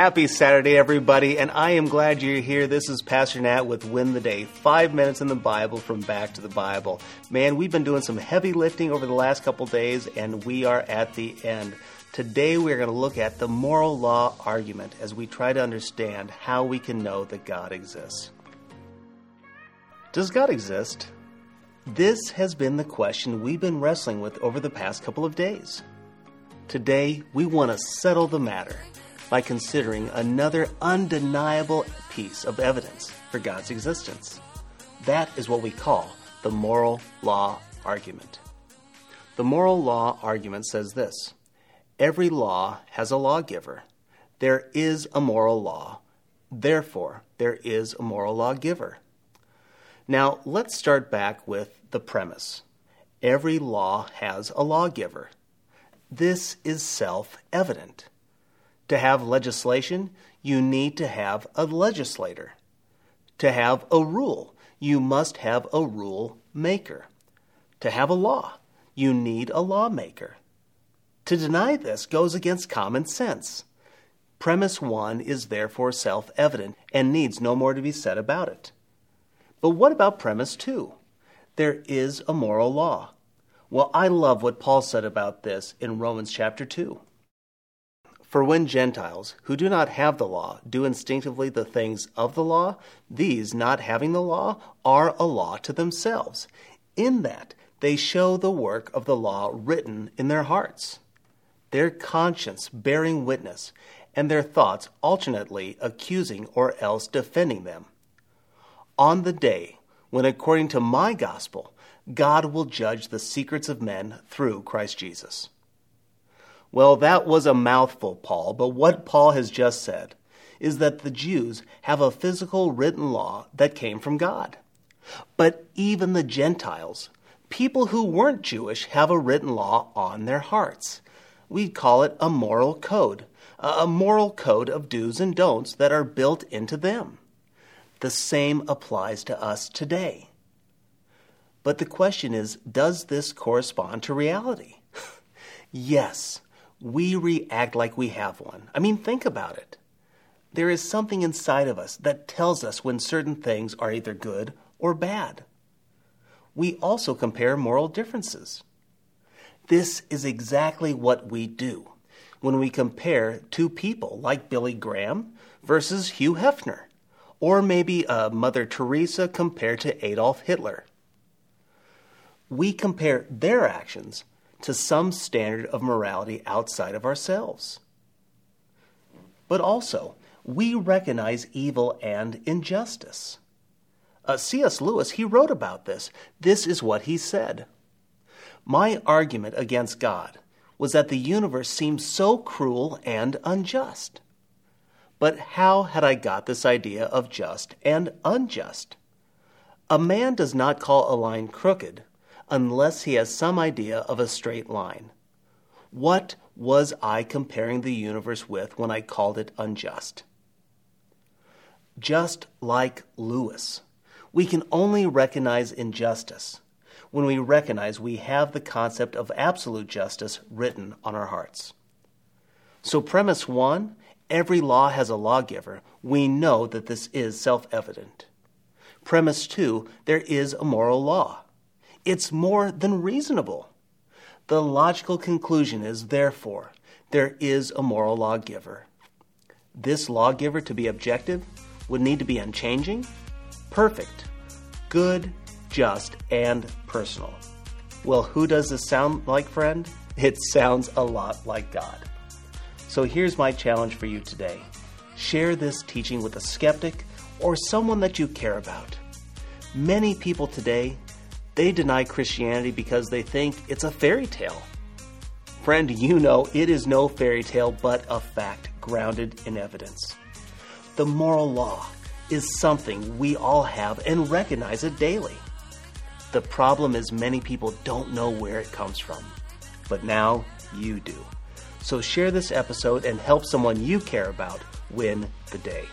Happy Saturday, everybody, and I am glad you're here. This is Pastor Nat with Win the Day, five minutes in the Bible from Back to the Bible. Man, we've been doing some heavy lifting over the last couple days, and we are at the end. Today, we're going to look at the moral law argument as we try to understand how we can know that God exists. Does God exist? This has been the question we've been wrestling with over the past couple of days. Today, we want to settle the matter by considering another undeniable piece of evidence for God's existence. That is what we call the moral law argument. The moral law argument says this Every law has a lawgiver. There is a moral law. Therefore, there is a moral lawgiver. Now, let's start back with the premise. Every law has a lawgiver. This is self evident. To have legislation, you need to have a legislator. To have a rule, you must have a rule maker. To have a law, you need a lawmaker. To deny this goes against common sense. Premise 1 is therefore self evident and needs no more to be said about it. But what about premise 2? There is a moral law. Well, I love what Paul said about this in Romans chapter 2. For when Gentiles, who do not have the law, do instinctively the things of the law, these, not having the law, are a law to themselves, in that they show the work of the law written in their hearts, their conscience bearing witness, and their thoughts alternately accusing or else defending them. On the day when, according to my gospel, God will judge the secrets of men through Christ Jesus. Well, that was a mouthful, Paul, but what Paul has just said is that the Jews have a physical written law that came from God. But even the Gentiles, people who weren't Jewish, have a written law on their hearts. We'd call it a moral code, a moral code of do's and don'ts that are built into them. The same applies to us today. But the question is does this correspond to reality? yes we react like we have one. I mean, think about it. There is something inside of us that tells us when certain things are either good or bad. We also compare moral differences. This is exactly what we do when we compare two people like Billy Graham versus Hugh Hefner, or maybe uh, Mother Teresa compared to Adolf Hitler. We compare their actions to some standard of morality outside of ourselves. But also, we recognize evil and injustice. Uh, C.S. Lewis, he wrote about this. This is what he said My argument against God was that the universe seemed so cruel and unjust. But how had I got this idea of just and unjust? A man does not call a line crooked unless he has some idea of a straight line. What was I comparing the universe with when I called it unjust? Just like Lewis, we can only recognize injustice when we recognize we have the concept of absolute justice written on our hearts. So, premise one every law has a lawgiver. We know that this is self evident. Premise two there is a moral law. It's more than reasonable. The logical conclusion is, therefore, there is a moral lawgiver. This lawgiver, to be objective, would need to be unchanging, perfect, good, just, and personal. Well, who does this sound like, friend? It sounds a lot like God. So here's my challenge for you today share this teaching with a skeptic or someone that you care about. Many people today they deny Christianity because they think it's a fairy tale. Friend, you know it is no fairy tale but a fact grounded in evidence. The moral law is something we all have and recognize it daily. The problem is many people don't know where it comes from. But now you do. So share this episode and help someone you care about win the day.